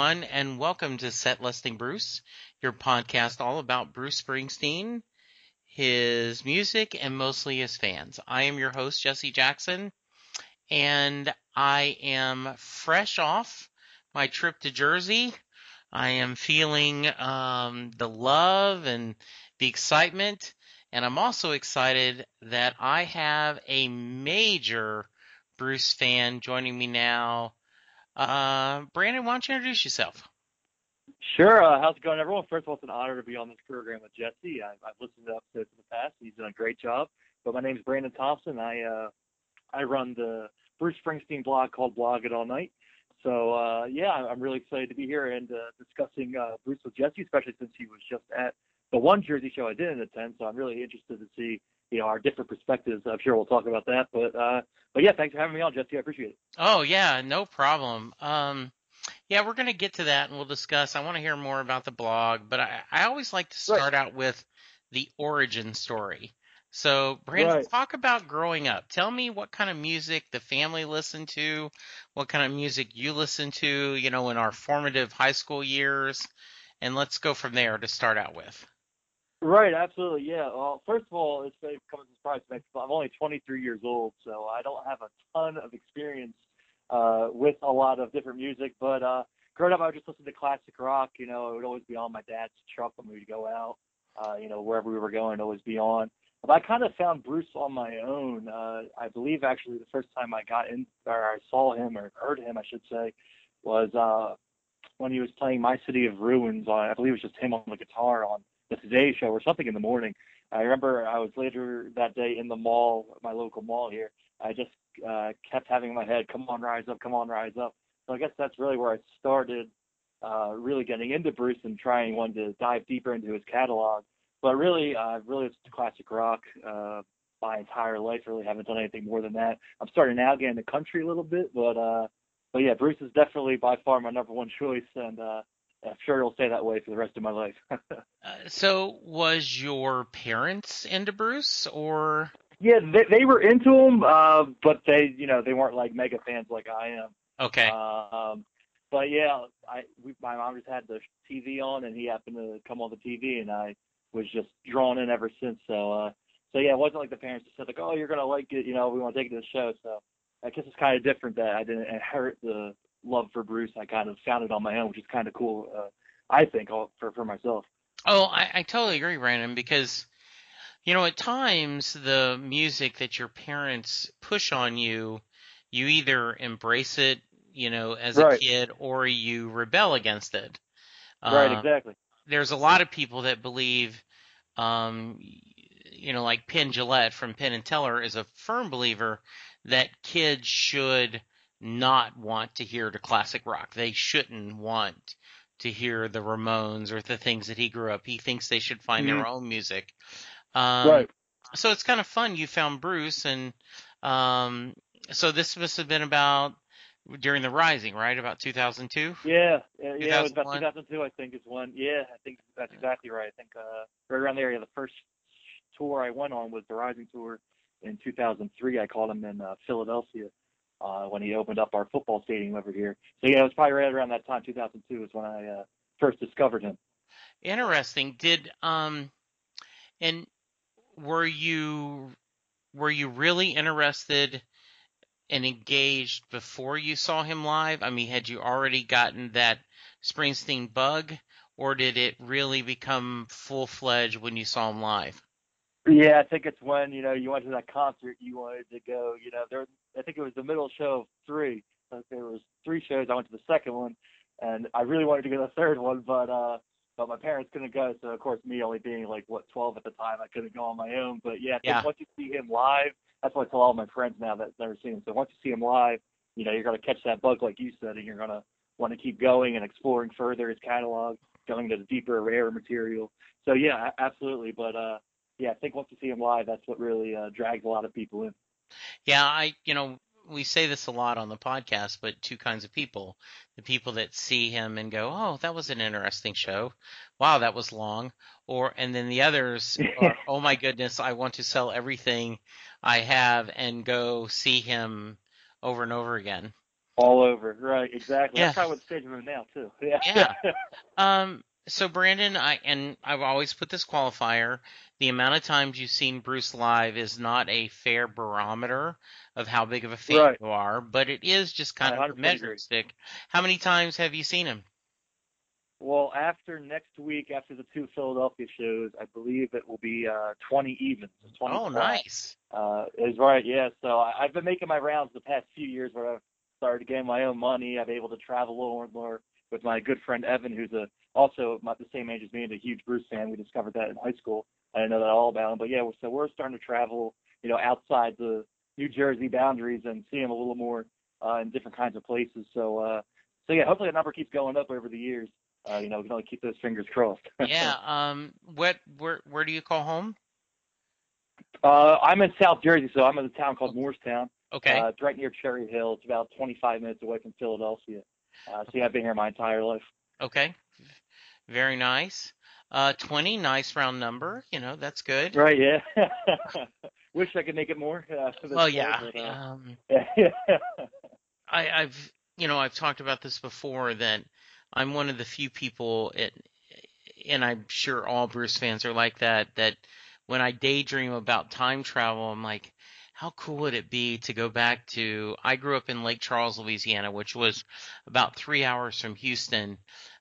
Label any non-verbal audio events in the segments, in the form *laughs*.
Everyone, and welcome to Set Lusting Bruce, your podcast all about Bruce Springsteen, his music, and mostly his fans. I am your host, Jesse Jackson, and I am fresh off my trip to Jersey. I am feeling um, the love and the excitement, and I'm also excited that I have a major Bruce fan joining me now. Uh, Brandon, why don't you introduce yourself? Sure. Uh, how's it going, everyone? First of all, it's an honor to be on this program with Jesse. I, I've listened to episodes in the past. He's done a great job. But my name is Brandon Thompson. I uh, I run the Bruce Springsteen blog called Blog It All Night. So uh, yeah, I'm really excited to be here and uh, discussing uh, Bruce with Jesse, especially since he was just at the one Jersey show I didn't attend. So I'm really interested to see you know our different perspectives. I'm sure we'll talk about that. But uh, but yeah, thanks for having me on, Jesse. I appreciate it. Oh yeah, no problem. Um, yeah, we're gonna get to that and we'll discuss. I want to hear more about the blog, but I, I always like to start right. out with the origin story. So, Brandon, right. talk about growing up. Tell me what kind of music the family listened to, what kind of music you listened to, you know, in our formative high school years, and let's go from there to start out with. Right, absolutely, yeah. Well, first of all, it's may come as a surprise to me. I'm only 23 years old, so I don't have a ton of experience uh, with a lot of different music. But uh, growing up, I would just listen to classic rock. You know, it would always be on my dad's truck when we would go out. Uh, you know, wherever we were going, it'd always be on. But I kind of found Bruce on my own. Uh, I believe actually the first time I got in, or I saw him, or heard him, I should say, was uh, when he was playing "My City of Ruins." On, I believe it was just him on the guitar on the Today Show or something in the morning. I remember I was later that day in the mall, my local mall here. I just uh, kept having in my head, "Come on, rise up! Come on, rise up!" So I guess that's really where I started, uh, really getting into Bruce and trying one to dive deeper into his catalog. But really, uh, I've really listened to classic rock uh, my entire life. Really haven't done anything more than that. I'm starting now getting the country a little bit, but uh, but yeah, Bruce is definitely by far my number one *laughs* choice, and uh, I'm sure it'll stay that way for the rest of my life. *laughs* uh, so, was your parents into Bruce, or? Yeah, they they were into him, uh, but they you know they weren't like mega fans like I am. Okay. Um, but yeah, I we, my mom just had the TV on, and he happened to come on the TV, and I was just drawn in ever since. So uh, so yeah, it wasn't like the parents just said like, oh, you're gonna like it, you know, we want to take it to the show. So I guess it's kind of different that I didn't inherit the love for Bruce. I kind of found it on my own, which is kind of cool. Uh, I think for for myself. Oh, I, I totally agree, Brandon, because you know at times the music that your parents push on you, you either embrace it, you know, as right. a kid, or you rebel against it. Right, uh, exactly. There's a lot of people that believe, um, you know, like Penn Jillette from Penn and Teller is a firm believer that kids should not want to hear the classic rock. They shouldn't want to hear the Ramones or the things that he grew up. He thinks they should find mm-hmm. their own music. Um, right. So it's kind of fun. You found Bruce, and um, so this must have been about during the Rising, right? About 2002. Yeah, yeah, yeah. It was about 2002, I think, is one. Yeah, I think that's exactly right. I think uh, right around the area. The first tour I went on was the Rising tour in 2003. I called him in uh, Philadelphia uh, when he opened up our football stadium over here. So yeah, it was probably right around that time, 2002, is when I uh, first discovered him. Interesting. Did um, and were you were you really interested and engaged before you saw him live? I mean, had you already gotten that Springsteen bug, or did it really become full fledged when you saw him live? Yeah, I think it's when you know you went to that concert you wanted to go. You know, there. I think it was the middle show of three. There was three shows. I went to the second one, and I really wanted to go to the third one, but uh, but my parents couldn't go. So of course, me only being like what 12 at the time, I couldn't go on my own. But yeah, yeah. once you see him live, that's what I tell all my friends now that never seen him. So once you see him live, you know you're gonna catch that bug like you said, and you're gonna want to keep going and exploring further his catalog, going to the deeper, rarer material. So yeah, absolutely. But uh, yeah, I think once you see him live, that's what really uh, drags a lot of people in. Yeah, I you know we say this a lot on the podcast, but two kinds of people: the people that see him and go, "Oh, that was an interesting show. Wow, that was long," or and then the others are, *laughs* "Oh my goodness, I want to sell everything I have and go see him over and over again." All over, right? Exactly. Yeah. That's probably what stage I'm in now too. *laughs* Yeah. Yeah. Um, so Brandon, I and I've always put this qualifier: the amount of times you've seen Bruce live is not a fair barometer of how big of a fan Right. you are, but it is just kind I of a 100% measuring stick. How many times have you seen him? Well, after next week, after the two Philadelphia shows, I believe it will be uh, 20 evens. 20 Oh, nice. Uh, is right, yeah. So I, I've been making my rounds the past few years where I've started getting my own money. I'm able to travel a little more, more with my good friend Evan, who's a also about the same age as me and a huge Bruce fan. We discovered that in high school. I didn't know that all about him, but yeah. So we're starting to travel, you know, outside the New Jersey boundaries and see him a little more uh, in different kinds of places. So, uh, so yeah, hopefully that number keeps going up over the years. Uh, you know, we can only keep those fingers crossed. *laughs* Yeah. Um. What? Where? Where do you call home? uh, I'm in South Jersey, so I'm in a town called Moorestown. Okay. Uh, it's right near Cherry Hill. It's about 25 minutes away from Philadelphia. Uh, so yeah, I've been here my entire life. okay. Very nice. Uh, twenty. Nice round number. You know, that's good. Right, yeah. *laughs* Wish I could make it more. Uh, *laughs* Well, yeah. but, uh, Um. *laughs* I, I've you know I've talked about this before that I'm one of the few people it, and I'm sure all Bruce fans are like that that when I daydream about time travel I'm like how cool would it be to go back to I grew up in Lake Charles Louisiana which was about 3 hours from Houston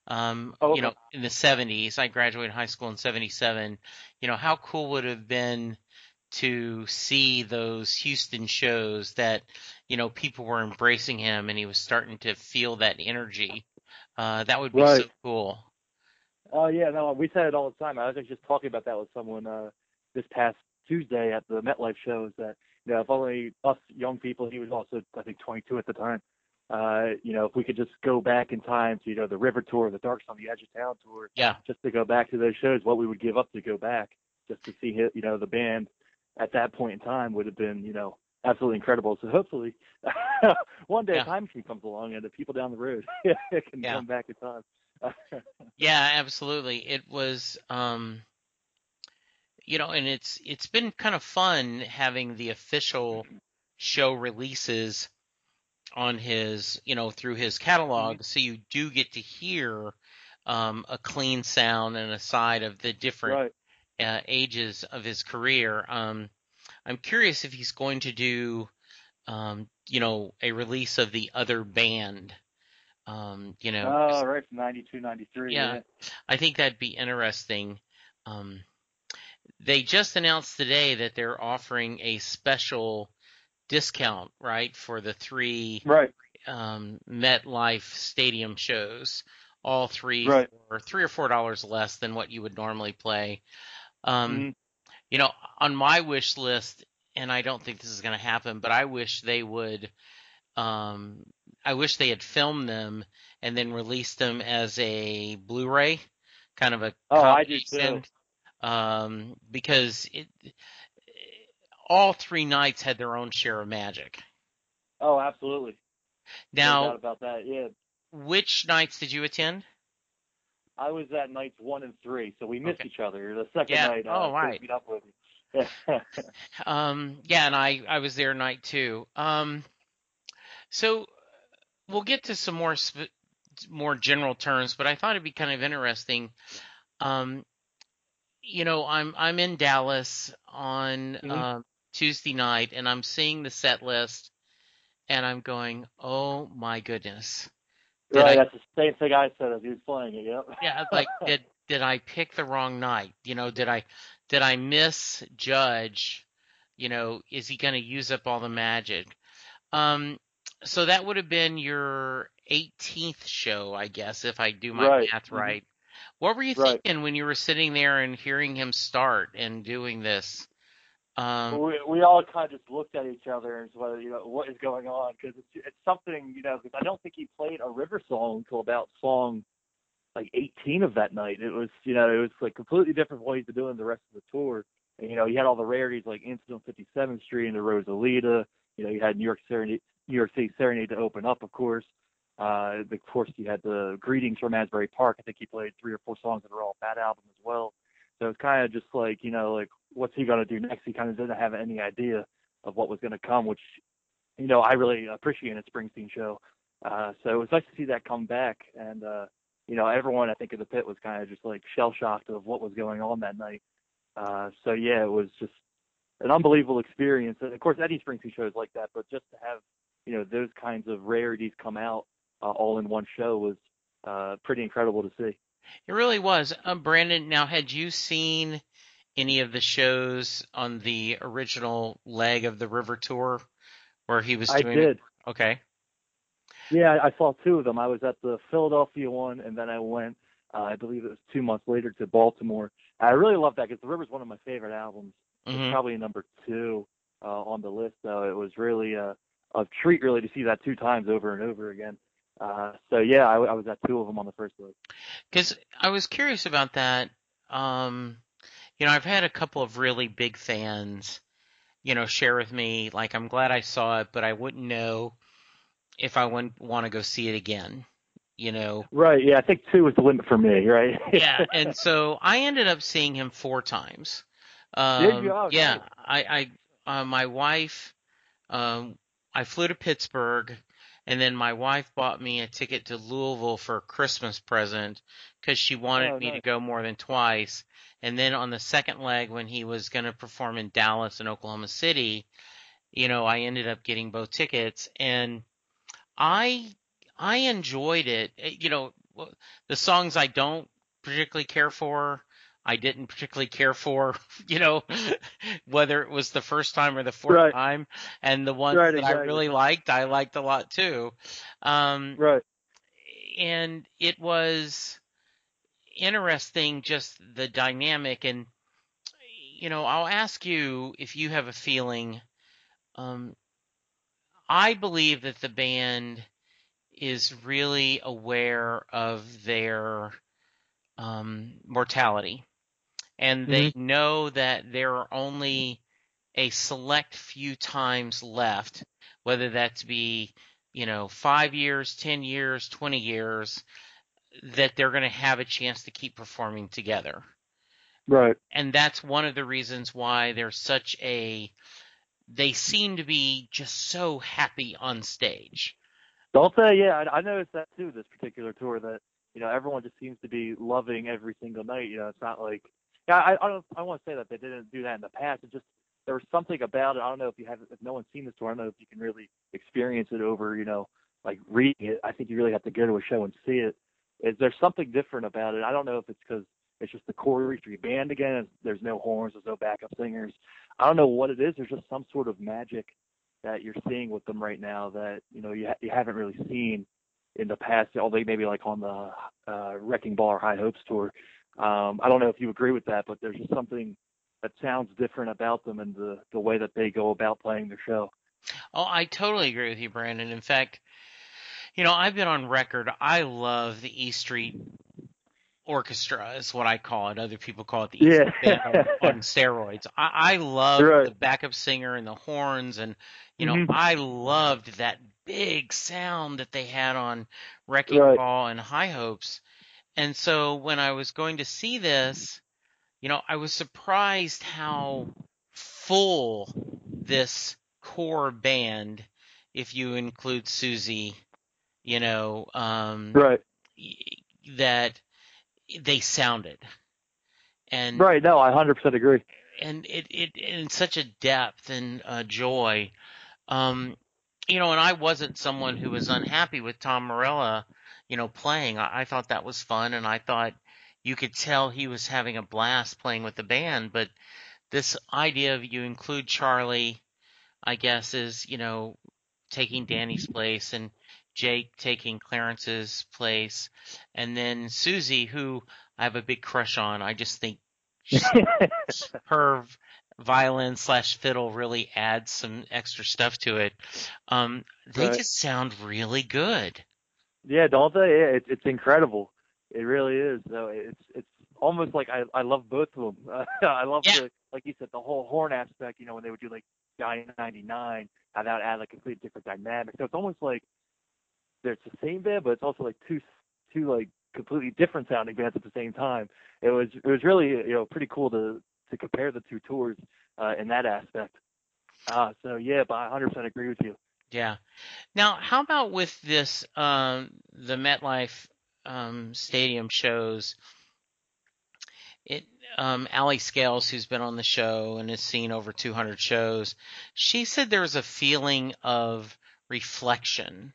um Oh, you know in the 70s I graduated high school in 77 you know how cool would it have been to see those Houston shows that you know people were embracing him and he was starting to feel that energy. Uh, that would be so cool. Oh yeah, no, we said it all the time. I was just talking about that with someone uh, this past Tuesday at the MetLife shows. That you know, if only us young people, he was also I think 22 at the time. Uh, you know, if we could just go back in time to you know the River Tour, the Darkness on the Edge of Town tour, Yeah, just to go back to those shows, what we would give up to go back just to see you know, the band at that point in time would have been, you know, absolutely incredible. So hopefully *laughs* one day Yeah. a time machine comes along and the people down the road *laughs* can Yeah. come back in time. *laughs* yeah, absolutely. It was, um, you know, and it's it's been kind of fun having the official show releases on his, you know, through his catalog, so you do get to hear um, a clean sound and a side of the different right. uh, ages of his career. Um, I'm curious if he's going to do, um, you know, a release of the other band. Um, you know, Oh, right from 92, 93. Yeah. Yeah. I think that'd be interesting. Um, they just announced today that they're offering a special discount, right, for the three Right. um, MetLife Stadium shows. All three Right. for three or four dollars less than what you would normally play. Um, Mhm. you know, on my wish list, and I don't think this is going to happen, but I wish they would. Um, I wish they had filmed them and then released them as a Blu-ray, kind of a Oh, I do combination. Um, because it, all three nights had their own share of magic. Oh, absolutely. Now, about that. Yeah. which nights did you attend? I was at nights one and three, so we missed Okay. each other. The second Yeah. night, uh, Oh, right. meet up with you. *laughs* Um, yeah, and I I was there night two. Um, so we'll get to some more sp- more general terms, but I thought it'd be kind of interesting. Um, you know, I'm I'm in Dallas on Mhm. um, Tuesday night, and I'm seeing the set list, and I'm going, oh my goodness. Did right. I- That's the same thing I said as he was playing it. Yep. Yeah, like *laughs* did did I pick the wrong night? You know, did I did I misjudge? You know, is he going to use up all the magic? Um, so that would have been your 18th show, I guess, if I do my Right. math Mhm. right. What were you Right. thinking when you were sitting there and hearing him start and doing this? Um, we we all kind of just looked at each other and said, you know, what is going on? Because it's it's something, you know, 'cause I don't think he played a River song until about song like 18 of that night. It was, you know, it was like completely different what he's been doing the rest of the tour. And you know, he had all the rarities like Incident on 57th Street and the Rosalita. You know, you had New York Serenade, New York City Serenade to open up, of course. Uh, of course, you had the Greetings from Asbury Park. I think he played three or four songs that are all that album as well. So it's kind of just like, you know, like what's he gonna do next? He kind of didn't have any idea of what was gonna come, which, you know, I really appreciate in a Springsteen show. Uh, so it was nice to see that come back, and uh, you know, everyone I think in the pit was kind of just like shell shocked of what was going on that night. Uh, so yeah, it was just an unbelievable experience. And of course, Eddie Springsteen shows like that, but just to have you know those kinds of rarities come out uh, all in one show was uh, pretty incredible to see. It really was. Um, Brandon, now had you seen any of the shows on the original leg of the River Tour where he was doing? I did. Okay. Yeah, I saw two of them. I was at the Philadelphia one, and then I went. Uh, I believe it was two months later to Baltimore. I really love that because The River's one of my favorite albums. Mm-hmm. It's probably number two uh, on the list. So it was really a, a treat, really, to see that two times over and over again. Uh, so yeah, I, I was at two of them on the first leg. Because I was curious about that. Um, you know, I've had a couple of really big fans, you know, share with me like I'm glad I saw it, but I wouldn't know if I wouldn't want to go see it again. You know. Right. Yeah. I think two was the limit for me. Right. yeah. *laughs* And so I ended up seeing him four times. Um? Oh, yeah. nice. I, I, uh, my wife, um, I flew to Pittsburgh and then my wife bought me a ticket to Louisville for a Christmas present because she wanted Oh, me to go more than twice. And then on the second leg, when he was going to perform in Dallas and Oklahoma City, you know, I ended up getting both tickets, and I I enjoyed it. Eh, You know, the songs I don't particularly care for, I didn't particularly care for. *laughs* You know, *laughs* whether it was the first time or the fourth Right. time, and the ones Right, that I really liked, I liked a lot too. Um, Right. and it was interesting just the dynamic and you know i'll ask you if you have a feeling um i believe that the band is really aware of their um mortality and they mm-hmm. know that there are only a select few times left whether that's be you know 5 years 10 years 20 years that they're going to have a chance to keep performing together. Right. And that's one of the reasons why there's such a they seem to be just so happy on stage. Don't say, yeah, I, I noticed that too. This particular tour, that you know, everyone just seems to be loving every single night. You know, it's not like, yeah, I, I don't, I want to say that they didn't do that in the past. It just there was something about it. I don't know if you have, if no one's seen this tour, I don't know if you can really experience it over, you know, like reading it. I think you really have to go to a show and see it. Is there something different about it? I don't know if it's because it's just the core Street band again. There's no horns, there's no backup singers. I don't know what it is. There's just some sort of magic that you're seeing with them right now that you know you ha- you haven't really seen in the past. Although maybe like on the uh, Wrecking Ball or High Hopes tour. Um, I don't know if you agree with that, but there's just something that sounds different about them and the the way that they go about playing their show. Oh, I totally agree with you, Brandon. In fact, you know, I've been on record. I love the E Street Orchestra, is what I call it. Other people call it the E Street Yeah. Band on, *laughs* on steroids. I, I love Right. the backup singer and the horns, and you know, Mhm. I loved that big sound that they had on Wrecking Right. Ball and High Hopes. And so when I was going to see this, you know, I was surprised how full this core band, if you include Soozie, you know, um, Right. that they sounded. And Right. No, I 100% agree. and it, it in such a depth and uh, joy. Um, you know, and I wasn't someone who was unhappy with Tom Morello, you know, playing. I, I thought that was fun, and I thought you could tell he was having a blast playing with the band. But this idea of you include Charlie, I guess, is you know taking Danny's place and Jake taking Clarence's place, and then Soozie, who I have a big crush on. I just think *laughs* her violin slash fiddle really adds some extra stuff to it. Um, they Right. just sound really good. Yeah, don't they? Yeah, it's it's incredible. It really is. So it's it's almost like I I love both of them. Uh, *laughs* I love Yeah. the like you said the whole horn aspect. You know when they would do like ninety nine, how that would add like a completely different dynamic. So it's almost like there's the same band, but it's also like two two like completely different sounding bands at the same time. It was it was really you know pretty cool to to compare the two tours uh, in that aspect. Uh, so yeah, but I 100% agree with you. Yeah. Now, how about with this, um, the MetLife um, Stadium shows? It, um, Ali Scales, who's been on the show and has seen over 200 shows, she said there was a feeling of reflection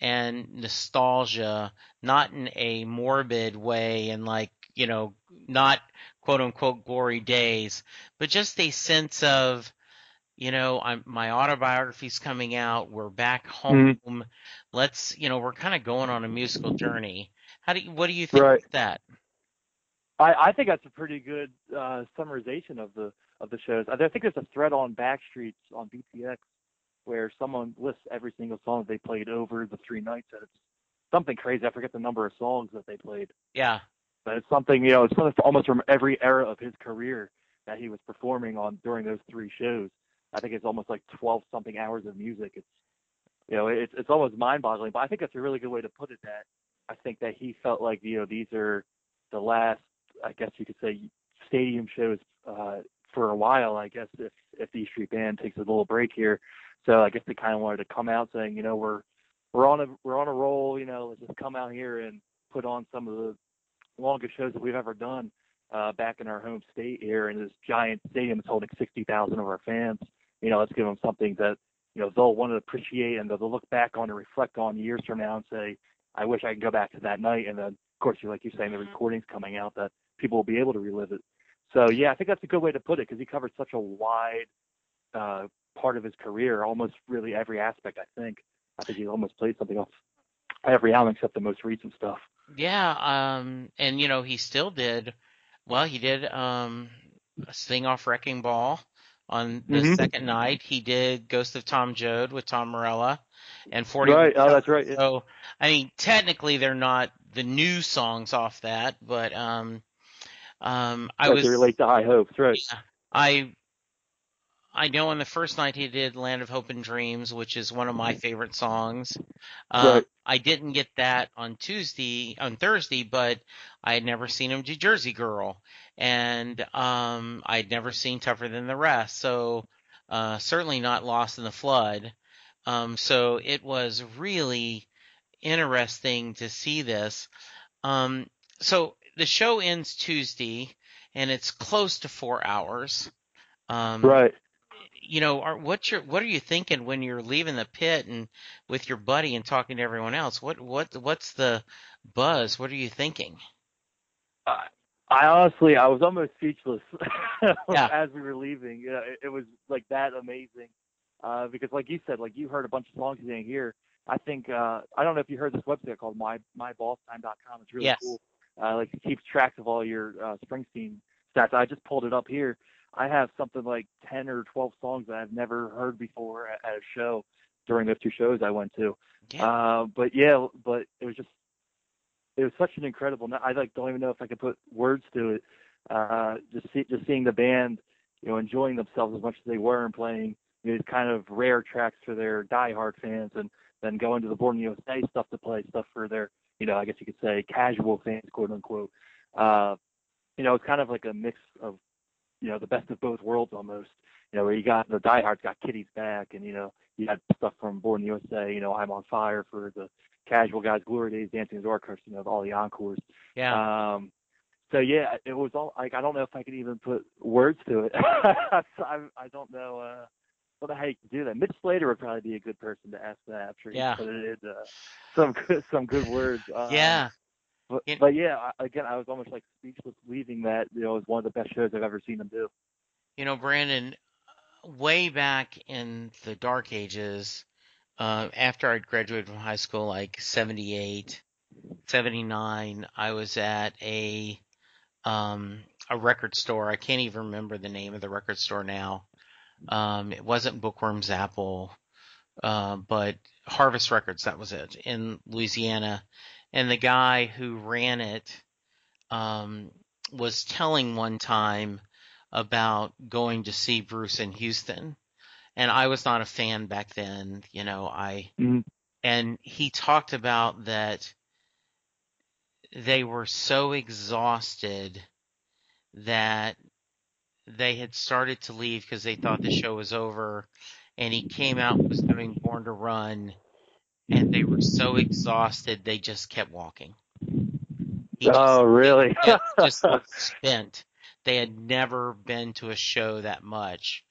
and nostalgia, not in a morbid way and like, you know, not quote unquote glory days, but just a sense of, you know, I'm, my autobiography's coming out. We're back home. Mm-hmm. Let's, you know, we're kind of going on a musical journey. How do you, what do you think Right. of that? I, I think that's a pretty good uh, summarization of the of the shows. I think there's a thread on Backstreets on BTX where someone lists every single song that they played over the three nights, and it's something crazy. I forget the number of songs that they played, Yeah. but it's something you know, it's something almost from every era of his career that he was performing on during those three shows. I think it's almost like 12 something hours of music. It's you know, it's it's almost mind-boggling, but I think that's a really good way to put it. That I think that he felt like you know these are the last, I guess you could say, stadium shows uh, for a while. I guess if if the Street Band takes a little break here, so I guess they kind of wanted to come out saying, you know, we're we're on a we're on a roll. You know, let's just come out here and put on some of the longest shows that we've ever done uh, back in our home state here, in this giant stadium that's holding 60,000 of our fans. You know, let's give them something that you know they'll want to appreciate and they'll look back on and reflect on years from now and say, I wish I could go back to that night. And then, of course, you like you're saying, the recordings coming out that people will be able to relive it. So yeah, I think that's a good way to put it because he covered such a wide uh, part of his career, almost really every aspect. I think. I think he almost played something off every album except the most recent stuff. Yeah, um, and you know, he still did, well, he did, um, a Sing Off Wrecking Ball on the Mhm. second night. He did Ghost of Tom Joad with Tom Morello and 40. Right. Oh, that's right. Yeah. So, I mean, technically they're not the new songs off that, but, um, um, I was, to relate to High Hopes, right? yeah, I, I know on the first night he did Land of Hope and Dreams, which is one of my favorite songs. Uh, Right. I didn't get that on Tuesday, on Thursday, but I had never seen him do Jersey Girl, and um, I'd never seen Tougher Than the Rest, so uh, certainly not Lost in the Flood. Um, so it was really interesting to see this. Um, so the show ends Tuesday, and it's close to four hours. Um, Right. you know, are, what's your what are you thinking when you're leaving the pit and with your buddy and talking to everyone else? What what what's the buzz? What are you thinking? I I honestly, I was almost speechless *laughs* Yeah. as we were leaving. You know, it, it was like that amazing. Uh, because like you said, like you heard a bunch of songs you didn't hear. I think uh, I don't know if you heard this website called my myballstime.com. It's really Yes. cool. Uh, like it keeps track of all your uh, Springsteen stats. I just pulled it up here. I have something like ten or twelve songs that I've never heard before at, at a show during those two shows I went to. Yeah, Uh, but yeah, but it was just it was such an incredible. night. I like don't even know if I could put words to it. Uh, just see, just seeing the band, you know, enjoying themselves as much as they were and playing you know, these kind of rare tracks for their diehard fans, and then going to the Born USA stuff to play stuff for their, you know, I guess you could say casual fans, quote unquote. Uh, you know, it's kind of like a mix of, you know, the best of both worlds almost. You know, where you got the diehards got Kitty's back, and you know, you had stuff from Born USA. You know, I'm on fire for the casual guys, Glory Days, Dancing Orchestra, you know, of all the encores. yeah, Um, so yeah, it was all like I don't know if I could even put words to it. *laughs* I, I don't know. Uh, don't know how you can do that. Mitch Slater would probably be a good person to ask that. I'm sure he Yeah. put it in uh, some good some good words. *laughs* Um, yeah. But, It- but yeah, I, again, I was almost like speechless leaving that. You know, it was one of the best shows I've ever seen them do. You know, Brandon, way back in the dark ages, uh, after I'd graduated from high school, like 78, 79, I was at a, um, a record store. I can't even remember the name of the record store now. Um, it wasn't Bookworm's Apple, uh, but Harvest Records, that was it, in Louisiana. And the guy who ran it, um, was telling one time about going to see Bruce in Houston. And I was not a fan back then, you know, I, Mhm. and he talked about that they were so exhausted that they had started to leave because they thought the show was over and he came out was doing Born to Run, and they were so exhausted they just kept walking. He just, oh, really? just *laughs* spent. They had never been to a show that much,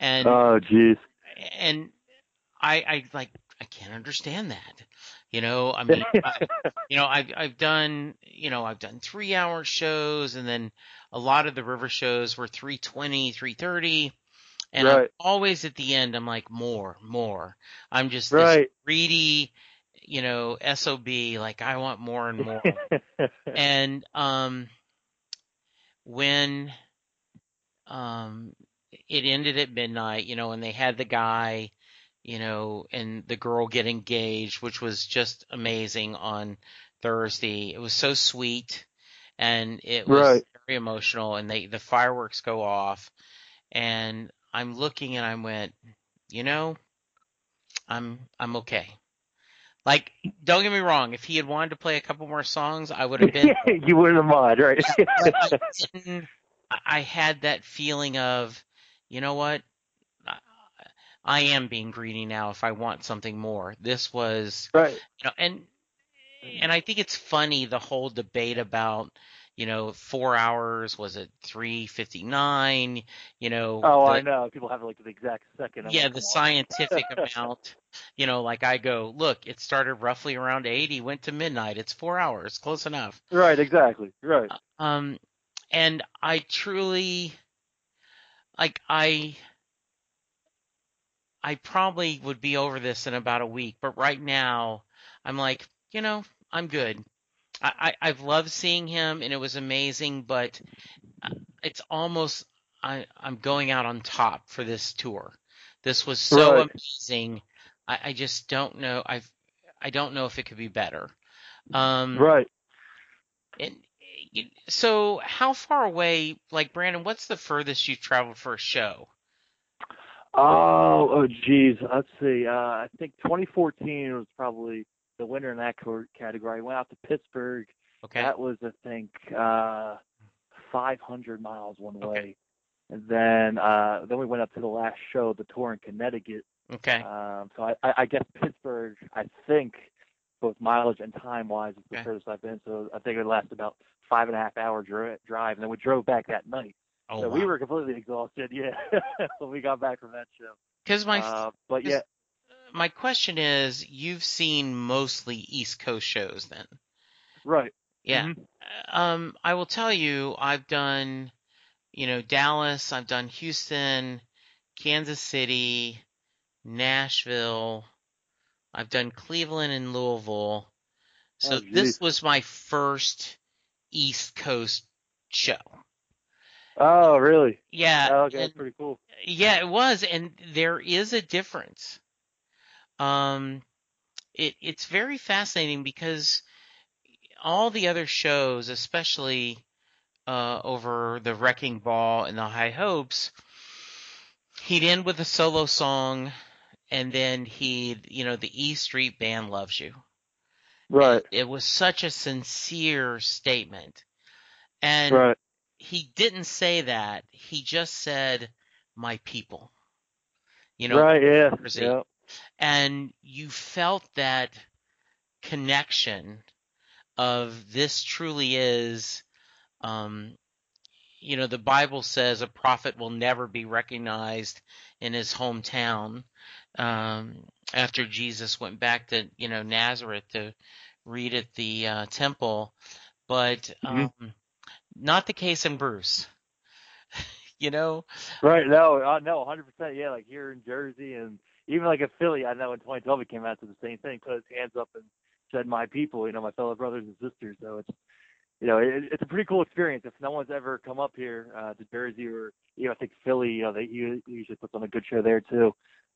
and oh, jeez. and I I like I can't understand that. You know, I mean, *laughs* I, you know, I've I've done you know I've done three hour shows, and then a lot of the river shows were 320, 330. And I'm always at the end, I'm like, more, more. I'm just this right. greedy, you know, SOB, like I want more and more. *laughs* and, um, when, um, it ended at midnight, you know, and they had the guy, you know, and the girl get engaged, which was just amazing on Thursday. It was so sweet and it was Right. very emotional and they, the fireworks go off and I'm looking and I went, you know, I'm, I'm okay. Like, don't get me wrong. If he had wanted to play a couple more songs, I would have been *laughs* you wouldn't have mind, right? *laughs* I had that feeling of, you know what? I, am being greedy now. If I want something more, this was, right. you know, and and I think it's funny the whole debate about, you know, four hours was it three fifty nine? You know, Oh, the- I know. People have like the exact second. I'm yeah, like, the scientific *laughs* amount. You know, like I go, look, it started roughly around eighty, went to midnight. It's four hours, close enough. Right. Exactly. Right. Um, and I truly, like, I, I probably would be over this in about a week, but right now, I'm like, you know, I'm good. I, I I've loved seeing him, and it was amazing, but uh, it's almost I I'm going out on top for this tour. This was so Right. amazing. I, I just don't know. I've I don't know if it could be better. Um, Right. and so, how far away, like Brandon? What's the furthest you've traveled for a show? Oh, oh, geez. Let's see. Uh, I think 2014 was probably the winner in that category. I went out to Pittsburgh. Okay, That was, I think, uh, 500 miles one Okay. way. And then, uh, then we went up to the last show, the tour in Connecticut. okay, Um, so I, I guess Pittsburgh, I think, both mileage and time wise, is the Okay. furthest I've been. So I think it lasted about five and a half hour dri- drive. And then we drove back that night. oh so wow. we were completely exhausted, *laughs* yeah, when we got back from that show. Because my Uh, but yeah, my question is, you've seen mostly East Coast shows, then? right. Yeah. Mhm. Um, I will tell you, I've done, you know, Dallas, I've done Houston, Kansas City, Nashville, I've done Cleveland and Louisville. So Oh, this was my first East Coast show. Oh, really? Yeah. Oh, okay, and- that's pretty cool. Yeah, it was, and there is a difference. Um, it it's very fascinating because all the other shows, especially uh, over the Wrecking Ball and the High Hopes, he'd end with a solo song, and then he'd, you know, the E Street Band loves you. Right, It was such a sincere statement, and right, he didn't say that. He just said, "My people." You know, right. Yeah, yeah, and you felt that connection of this truly is um you know the bible says a prophet will never be recognized in his hometown um after jesus went back to you know nazareth to read at the uh, temple but um Mhm. not the case in bruce *laughs* you know right. No, uh, no, 100%. Yeah, like here in Jersey and even like in Philly, I know in 2012 it came out to the same thing. Put his hands up and said, "My people," you know, my fellow brothers and sisters. So it's, you know, it, it's a pretty cool experience. If no one's ever come up here uh, to Jersey or, you know, I think Philly, you know, they he usually puts on a good show there too.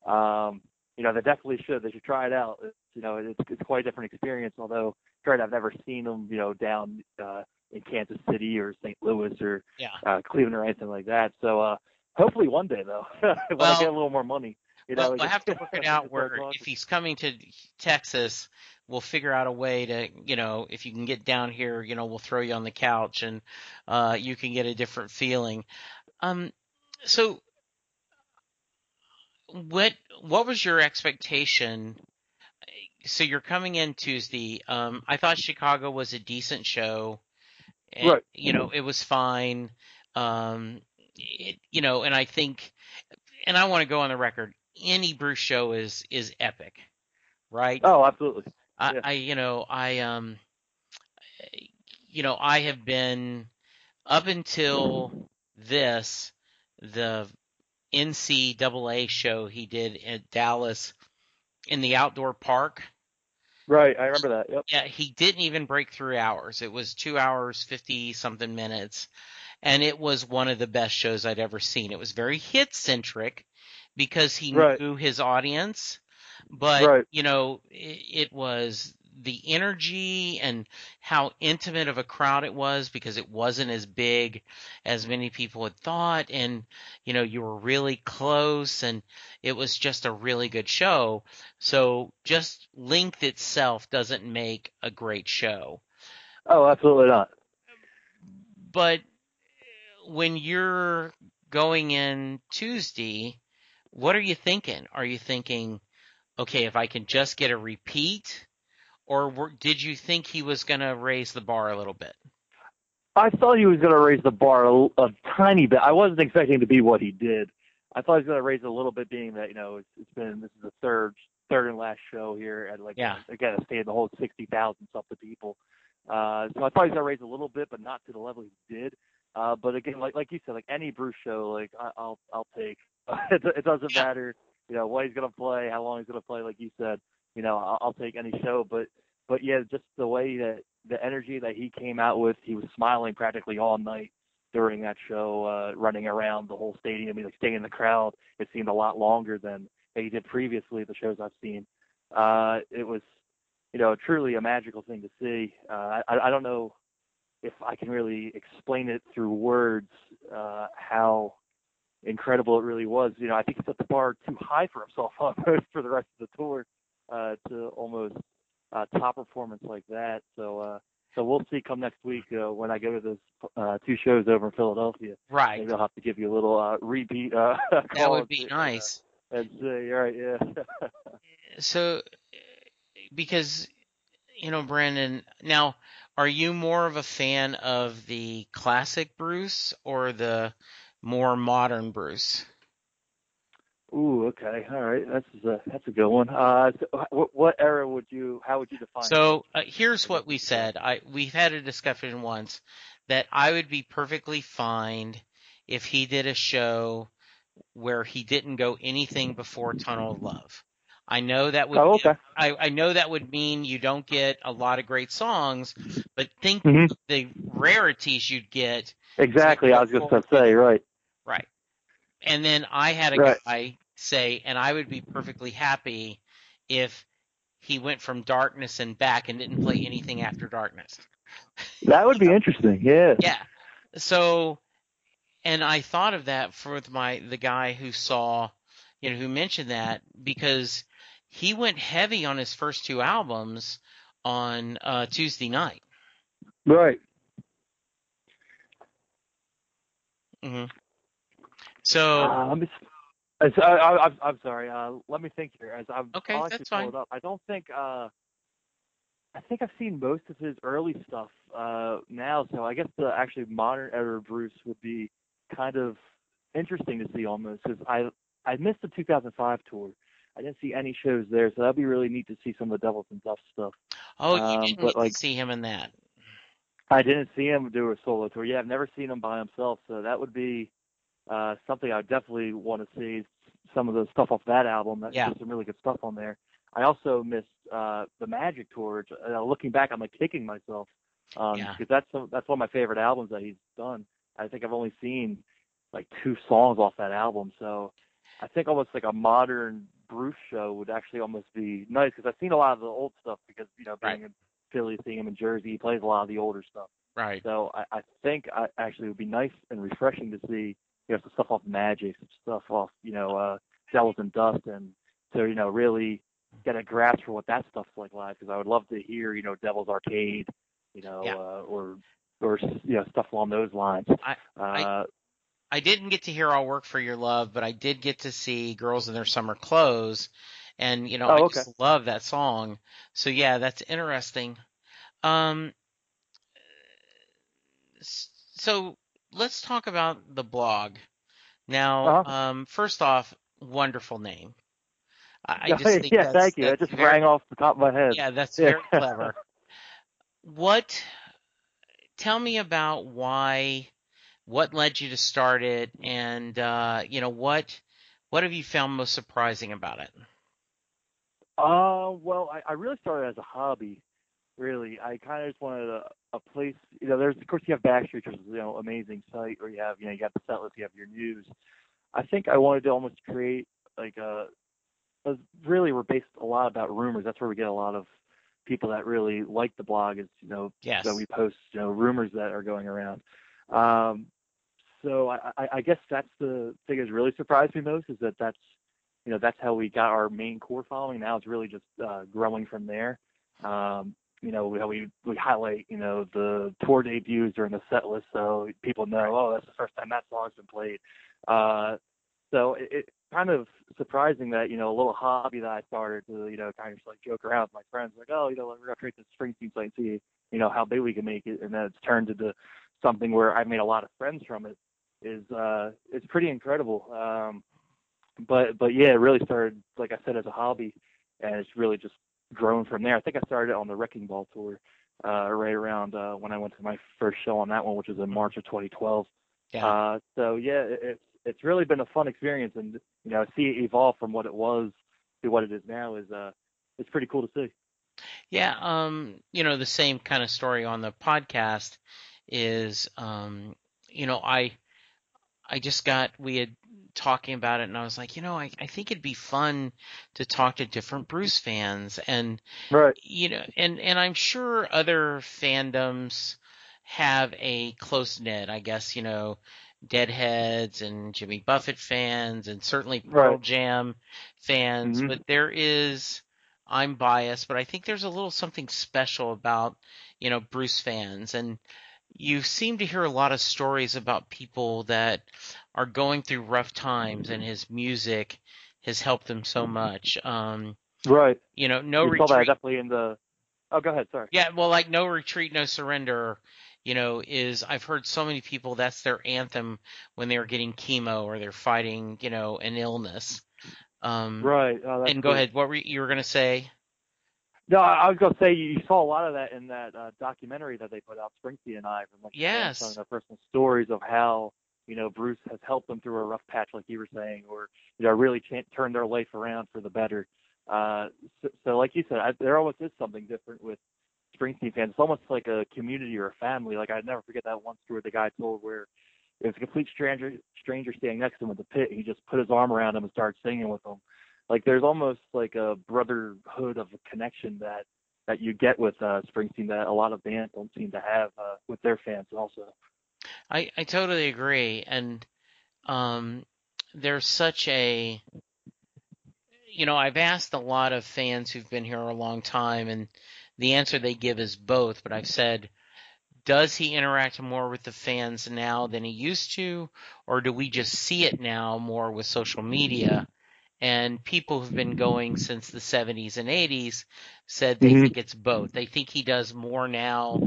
Um, you know, they definitely should. They should try it out. It's, you know, it's it's quite a different experience. Although, granted, I've never seen them, you know, down uh, in Kansas City or St. Louis or yeah uh, Cleveland or anything like that. So uh, hopefully one day though, *laughs* when Well- I get a little more money, you know, well, we'll have to *laughs* work it out where if he's coming to Texas, we'll figure out a way to, you know, if you can get down here, you know, we'll throw you on the couch and uh, you can get a different feeling. Um, so what what was your expectation? So you're coming in Tuesday. Um, I thought Chicago was a decent show. And, Right. You know, it was fine. Um, it, you know, and I think, and I want to go on the record. Any Bruce show is is epic, right? Oh, absolutely. I, yeah. I, you know, I um, you know, I have been up until this the NCAA show he did at Dallas in the outdoor park. Right. I remember that. Yep. Yeah, he didn't even break three hours. It was two hours fifty something minutes, and it was one of the best shows I'd ever seen. It was very hit centric because he Right. knew his audience, but Right. you know, it, it was the energy and how intimate of a crowd it was because it wasn't as big as many people had thought and you know you were really close and it was just a really good show so just length itself doesn't make a great show Oh, absolutely not. but when you're going in Tuesday, what are you thinking? Are you thinking, okay, if I can just get a repeat, or were, did you think he was going to raise the bar a little bit? I thought he was going to raise the bar a, a tiny bit. I wasn't expecting it to be what he did. I thought he was going to raise it a little bit, being that you know it's, it's been this is the third third and last show here at like Yeah. again a stadium the whole sixty thousand something people. Uh, so I thought he was going to raise a little bit, but not to the level he did. Uh, but again, like like you said, like any Bruce show, like I, I'll I'll take. it, *laughs* it doesn't matter, you know, what he's going to play, how long he's going to play. Like you said, you know, I'll, I'll take any show. But but yeah, just the way that the energy that he came out with, he was smiling practically all night during that show, uh, running around the whole stadium, he like staying in the crowd. It seemed a lot longer than he did previously. The shows I've seen, uh, it was, you know, truly a magical thing to see. Uh, I, I don't know if I can really explain it through words uh, how incredible it really was. You know, I think he set the bar too high for himself *laughs* almost for the rest of the tour uh, to almost uh, top performance like that. So, uh, so we'll see come next week uh, when I go to those uh, two shows over in Philadelphia. Right. Maybe I'll have to give you a little uh, repeat. Uh, *laughs* That would and be see- uh, nice. and say, all right, yeah. *laughs* So, because, you know, Brandon, now, are you more of a fan of the classic Bruce or the more modern Bruce? Ooh, okay, all right. That's a that's a good one. Uh, so what, what era would you? How would you define? So uh, here's what we said. I we've had a discussion once that I would be perfectly fine if he did a show where he didn't go anything before Tunnel of Love. I know that would Oh, okay. I, I know that would mean you don't get a lot of great songs, but think Mhm. the rarities you'd get Exactly. I was just gonna say, right. Right. And then I had a Right. guy say, and I would be perfectly happy if he went from darkness and back and didn't play anything after darkness. That would be *laughs* interesting. Yeah. Yeah. So, and I thought of that for my the guy who saw, you know, who mentioned that because he went heavy on his first two albums on uh, Tuesday night. Right. hmm So, Uh, let me. As, I, I, I'm, I'm sorry. Uh, let me think here. As I'm Okay, I'll actually that's pull fine. It up. I don't think. Uh, I think I've seen most of his early stuff uh, now. So I guess the actually modern era Bruce would be kind of interesting to see almost because I I missed the 2005 tour. I didn't see any shows there, so that'd be really neat to see some of the Devils and Dust stuff. oh, you um, didn't but, like- see him in that. I didn't see him do a solo tour. Yeah, I've never seen him by himself, so that would be uh, something I definitely want to see. Some of the stuff off that album. That's Yeah. some really good stuff on there. I also missed uh, the Magic tour. Uh, looking back, I'm like kicking myself because Yeah. that's some, that's one of my favorite albums that he's done. I think I've only seen like two songs off that album, so I think almost like a modern Bruce show would actually almost be nice because I've seen a lot of the old stuff because you know being in Philly, seeing him in Jersey, he plays a lot of the older stuff. Right. So I, I think I actually it would be nice and refreshing to see you know some stuff off Magic, some stuff off you know uh, Devils and Dust, and to you know really get a grasp for what that stuff's like live. Because I would love to hear you know Devils Arcade, you know, Yeah. uh, or or you know stuff along those lines. I- uh, I didn't get to hear "I'll Work for Your Love," but I did get to see "Girls in Their Summer Clothes," and you know, Oh, I okay. just love that song. So yeah, that's interesting. Um, so let's talk about the blog. Now, Uh-huh. um, first off, wonderful name. I, just *laughs* think yeah, thank you. That just very, rang off the top of my head. yeah, that's Yeah. very clever. What? Tell me about why. What led you to start it, and uh, you know what? What have you found most surprising about it? Uh, well, I, I really started as a hobby. Really, I kind of just wanted a, a place. You know, there's of course you have Backstreet, which is you know amazing site, or you have you know you got the set list, you have your news. I think I wanted to almost create like a, a really we're based a lot about rumors. That's where we get a lot of people that really like the blog. Is you know Yes. that we post you know rumors that are going around. Um, so I, I, I guess that's the thing that's really surprised me most is that that's you know that's how we got our main core following. Now it's really just uh, growing from there. Um, you know we we highlight you know the tour debuts during the set list so people know oh that's the first time that song's been played. Uh, so it, it kind of surprising that you know a little hobby that I started to you know kind of just like joke around with my friends like oh you know we're gonna create this Springsteen site and see you know how big we can make it and then it's turned into something where I've made a lot of friends from it is uh it's pretty incredible. Um but but yeah, it really started like I said as a hobby and it's really just grown from there. I think I started on the Wrecking Ball tour uh right around uh when I went to my first show on that one which was in March of 2012. Yeah. Uh so yeah, it, it's it's really been a fun experience and you know see it evolve from what it was to what it is now is uh it's pretty cool to see. Yeah, um, you know, the same kind of story on the podcast is um, you know, I I just got we had talking about it and I was like, you know, I, I think it'd be fun to talk to different Bruce fans and Right. you know, and and I'm sure other fandoms have a close knit. I guess you know, Deadheads and Jimmy Buffett fans, and certainly Pearl Right. Jam fans. Mhm. But there is, I'm biased, but I think there's a little something special about you know Bruce fans, and you seem to hear a lot of stories about people that are going through rough times, and his music has helped them so much. Um, Right. you know, no you saw that retreat. definitely in the Oh, go ahead, sorry. Yeah, well, like no retreat, no surrender. You know, is I've heard so many people that's their anthem when they're getting chemo or they're fighting, you know, an illness. Um, Right. Oh, and go cool. ahead. What were you, you were gonna say? No, I I was gonna say you saw a lot of that in that uh, documentary that they put out, Springsteen and I, from like Yes. telling their personal stories of how you know Bruce has helped them through a rough patch, like you were saying, or you know really ch- turned their life around for the better. Uh, so, so like you said, I, there almost is something different with Springsteen fans. It's almost like a community or a family. Like I'd never forget that one story the guy told where it was a complete stranger stranger standing next to him at the pit. He just put his arm around him and started singing with him. Like there's almost like a brotherhood of a connection that that you get with uh, Springsteen that a lot of bands don't seem to have uh, with their fans also. I I totally agree, and um, there's such a, you know, I've asked a lot of fans who've been here a long time, and the answer they give is both. But I've said, does he interact more with the fans now than he used to, or do we just see it now more with social media? And people who've been going since the 70s and 80s said they Mhm. think it's both. They think he does more now,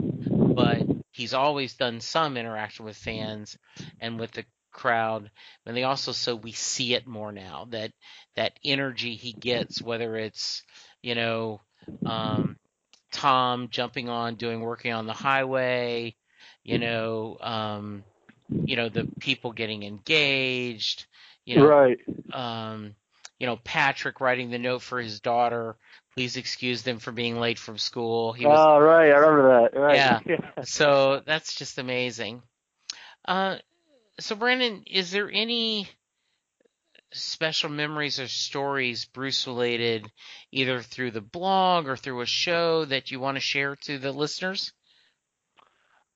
but he's always done some interaction with fans and with the crowd. And they also so we see it more now that that energy he gets, whether it's you know um, Tom jumping on doing working on the highway, you know, um, you know the people getting engaged, you know, right. um, you know, Patrick writing the note for his daughter. Please excuse them for being late from school. He was oh, right. I remember that. Right. *laughs* Yeah. so that's just amazing. Uh, so Brandon, is there any special memories or stories Bruce related, either through the blog or through a show that you want to share to the listeners?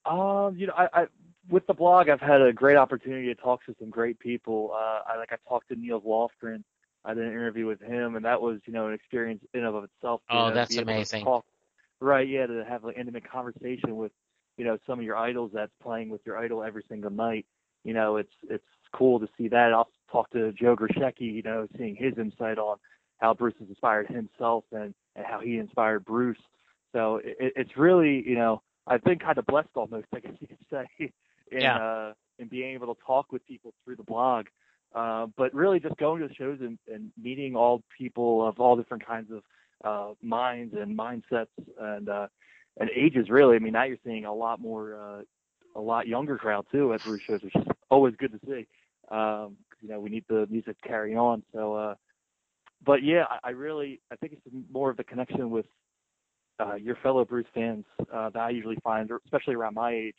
Um, you know, I, I with the blog, I've had a great opportunity to talk to some great people. Uh, I like I talked to Nils Lofgren. I did an interview with him, and that was you know an experience in and of itself. Oh, know, that's be able to amazing. talk- right? Yeah, to have an intimate conversation with you know some of your idols that's playing with your idol every single night. you know, it's it's cool to see that. I'll talk to Joe Grushecky, you know, seeing his insight on how Bruce has inspired himself and, and how he inspired Bruce. So it, it's really, you know, I've been kind of blessed almost, I guess you could say, *laughs* in Yeah. uh, in being able to talk with people through the blog. Uh, but really just going to the shows and, and meeting all people of all different kinds of uh, minds and mindsets and uh, and ages. Really, I mean, now you're seeing a lot more, uh, a lot younger crowd too at Bruce shows, which is always good to see. Um, you know, we need the music to carry on. So, uh, but yeah, I, I really, I think it's more of the connection with your fellow Bruce fans that I usually find, especially around my age,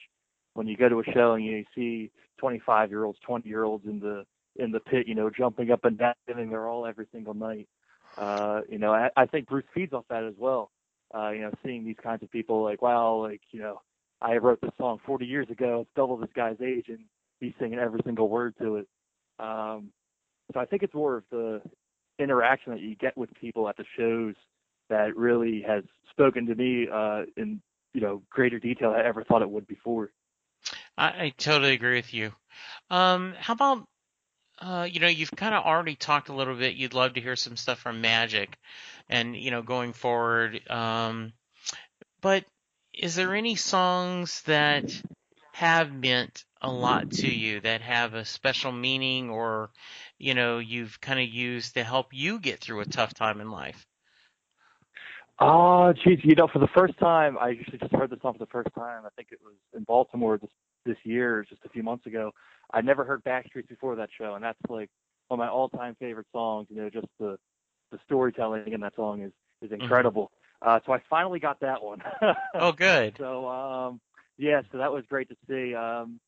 when you go to a show and you see 25 year olds, 20 year olds in the in the pit, you know, jumping up and down, giving their all every single night. Uh, you know, I, I think Bruce feeds off that as well. Uh, you know, seeing these kinds of people like, wow, like, you know, I wrote this song 40 years ago. It's double this guy's age, and he's singing every single word to it. Um, so I think it's more of the interaction that you get with people at the shows that really has spoken to me uh, in you know greater detail than I ever thought it would before. I, I totally agree with you. Um, how about uh, you know, you've kind of already talked a little bit. You'd love to hear some stuff from Magic, and you know, going forward. Um, but is there any songs that have meant a lot to you that have a special meaning, or you know, you've kind of used to help you get through a tough time in life? Oh, geez, you know, for the first time, I actually just heard the song for the first time. I think it was in Baltimore this this year, just a few months ago. I never heard Backstreets before that show, and that's like one of my all-time favorite songs. You know, just the the storytelling in that song is is incredible. Uh, so I finally got that one. *laughs* Oh, good. So um, yeah, so that was great to see. Um,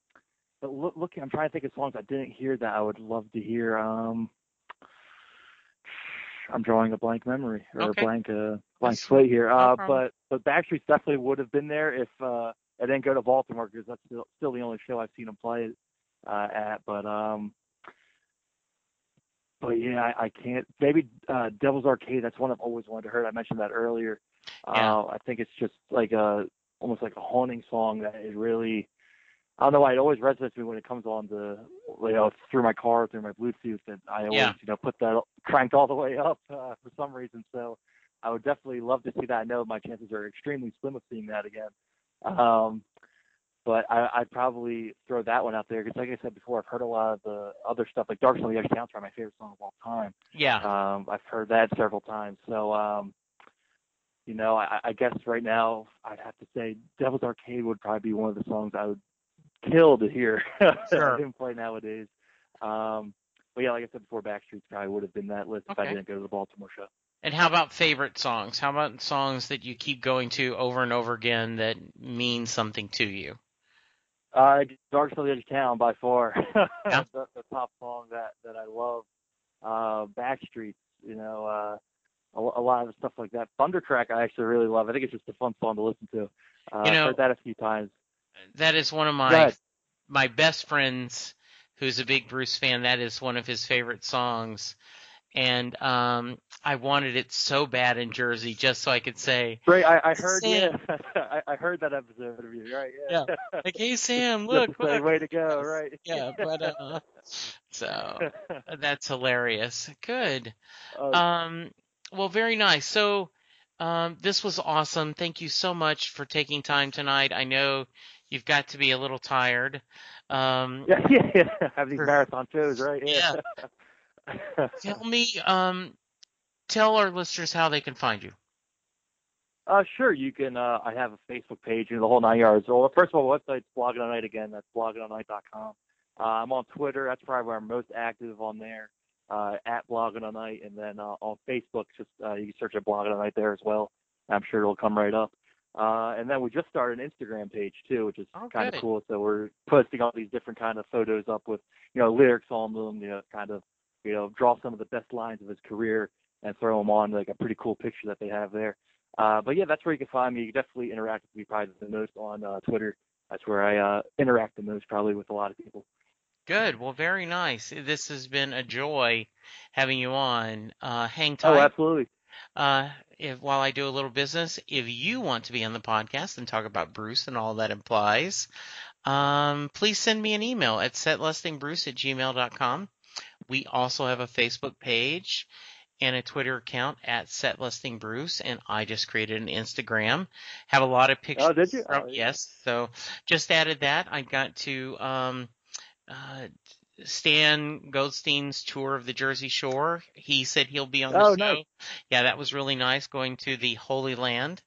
but look, look, I'm trying to think of songs I didn't hear that I would love to hear. Um, I'm drawing a blank memory or Okay. a blank uh, blank slate here. Uh, problem. but but Backstreets definitely would have been there if uh, I didn't go to Baltimore because that's still, still the only show I've seen them play uh, at. But um, but yeah, I, I can't. Maybe uh, Devil's Arcade. That's one I've always wanted to hear. I mentioned that earlier. Yeah. Uh, I think it's just like a almost like a haunting song that is really. I don't know why it always resonates with me when it comes on the you know through my car through my Bluetooth that I always Yeah. you know put that cranked all the way up uh, for some reason. So I would definitely love to see that. I know my chances are extremely slim of seeing that again. Um, but I, I'd probably throw that one out there because, like I said before, I've heard a lot of the other stuff. Like "Dark Side of the Edge" Counts are my favorite song of all time. Yeah. Um, I've heard that several times. So, um, you know, I, I guess right now I'd have to say "Devil's Arcade" would probably be one of the songs I would kill to hear *laughs* Sure. him play nowadays. Um, but yeah, like I said before, Backstreet's probably would have been that list if I didn't go to the Baltimore show. And how about favorite songs? How about songs that you keep going to over and over again that mean something to you? Uh, Darkness on the Edge of Town by far. *laughs* Yeah. the, the top song that, that I love. Uh, Backstreets, you know, uh, a, a lot of stuff like that. Thundercrack I actually really love. I think it's just a fun song to listen to. Uh, You know- I've heard that a few times. That is one of my my best friends who's a big Bruce fan. That is one of his favorite songs. And um I wanted it so bad in Jersey just so I could say, Right, I, I heard, Sam. yeah, *laughs* I, I heard that episode of you, right? Yeah, like, "Hey *laughs* Sam, look, look." way to go, right? Yeah, but uh so *laughs* that's hilarious. Good. Uh, Um, well, very nice. So, um, this was awesome. Thank you so much for taking time tonight. I know you've got to be a little tired. Um, yeah, yeah, yeah. Have these for- marathon shows, right? Yeah. Tell me, um, tell our listeners how they can find you. Uh, sure. You can. Uh, I have a Facebook page and the whole nine yards. Well, first of all, the website's Blog it All Night again. That's blogitallnight.com. Uh, I'm on Twitter. That's probably where I'm most active on there. Uh, at blogitallnight, and then uh, on Facebook, just uh, you can search at blogging night there as well. I'm sure it'll come right up. Uh, and then we just started an Instagram page too, which is Oh, kind of cool. So we're posting all these different kind of photos up with you know lyrics on them. You know, kind of you know draw some of the best lines of his career and throw them on like a pretty cool picture that they have there. Uh, but yeah, that's where you can find me. You can definitely interact with me probably the most on uh, Twitter. That's where I uh, interact the most probably with a lot of people. Good. Well, very nice. This has been a joy having you on. Uh, hang tight Oh, absolutely. Uh, if while I do a little business, if you want to be on the podcast and talk about Bruce and all that implies, um, please send me an email at setlistingbruce at gmail.com. We also have a Facebook page and a Twitter account at Set Listing setlistingbruce, and I just created an Instagram. Have a lot of pictures. Oh, did you? From, Oh, yes, so just added that. I got to um, uh, Stan Goldstein's tour of the Jersey Shore. He said he'll be on the Oh, show. nice. Yeah, that was really nice going to the Holy Land.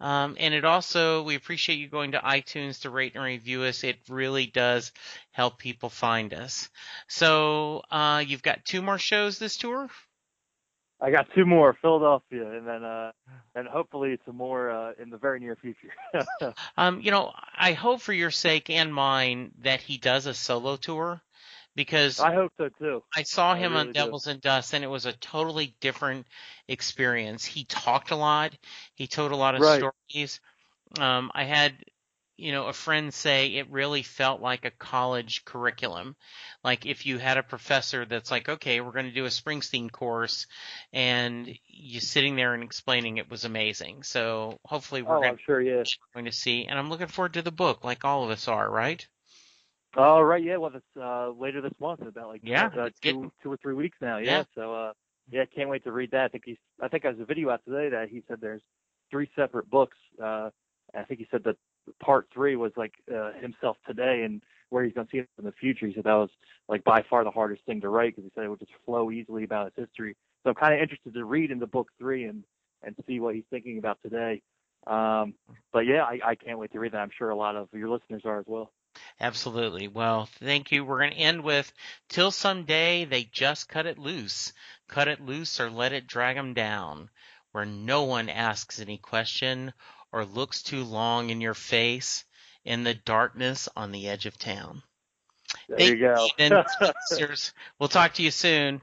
Um, and it also, we appreciate you going to iTunes to rate and review us. It really does help people find us. So, uh, you've got two more shows this tour? I got two more, Philadelphia, and then uh, and hopefully some more uh, in the very near future. *laughs* Um, you know, I hope for your sake and mine that he does a solo tour because I hope so too. I saw I him on really do. Devils and Dust, and it was a totally different experience. He talked a lot. He told a lot of Right. stories. Um, I had, you know, a friend say it really felt like a college curriculum. Like if you had a professor that's like, okay, we're going to do a Springsteen course, and you sitting there and explaining it was amazing. So hopefully we're Oh, going, sure. Yeah. going to see, and I'm looking forward to the book, like all of us are, right? All right. Yeah. Well, it's uh, later this month, about like Yeah, uh, it's two getting- two or three weeks now. Yeah. Yeah. So uh, yeah, can't wait to read that. I think he's. I think there's a video out today that he said there's three separate books. Uh, I think he said that part three was like uh, himself today and where he's going to see it in the future. He said that was like by far the hardest thing to write because he said it would just flow easily about his history. So I'm kind of interested to read into book three and and see what he's thinking about today. Um, but yeah, I, I can't wait to read that. I'm sure a lot of your listeners are as well. Absolutely. Well, thank you. We're going to end with till someday they just cut it loose. Cut it loose or let it drag 'em down. Where no one asks any question or looks too long in your face in the darkness on the edge of town. There Thank you go. *laughs* We'll talk to you soon.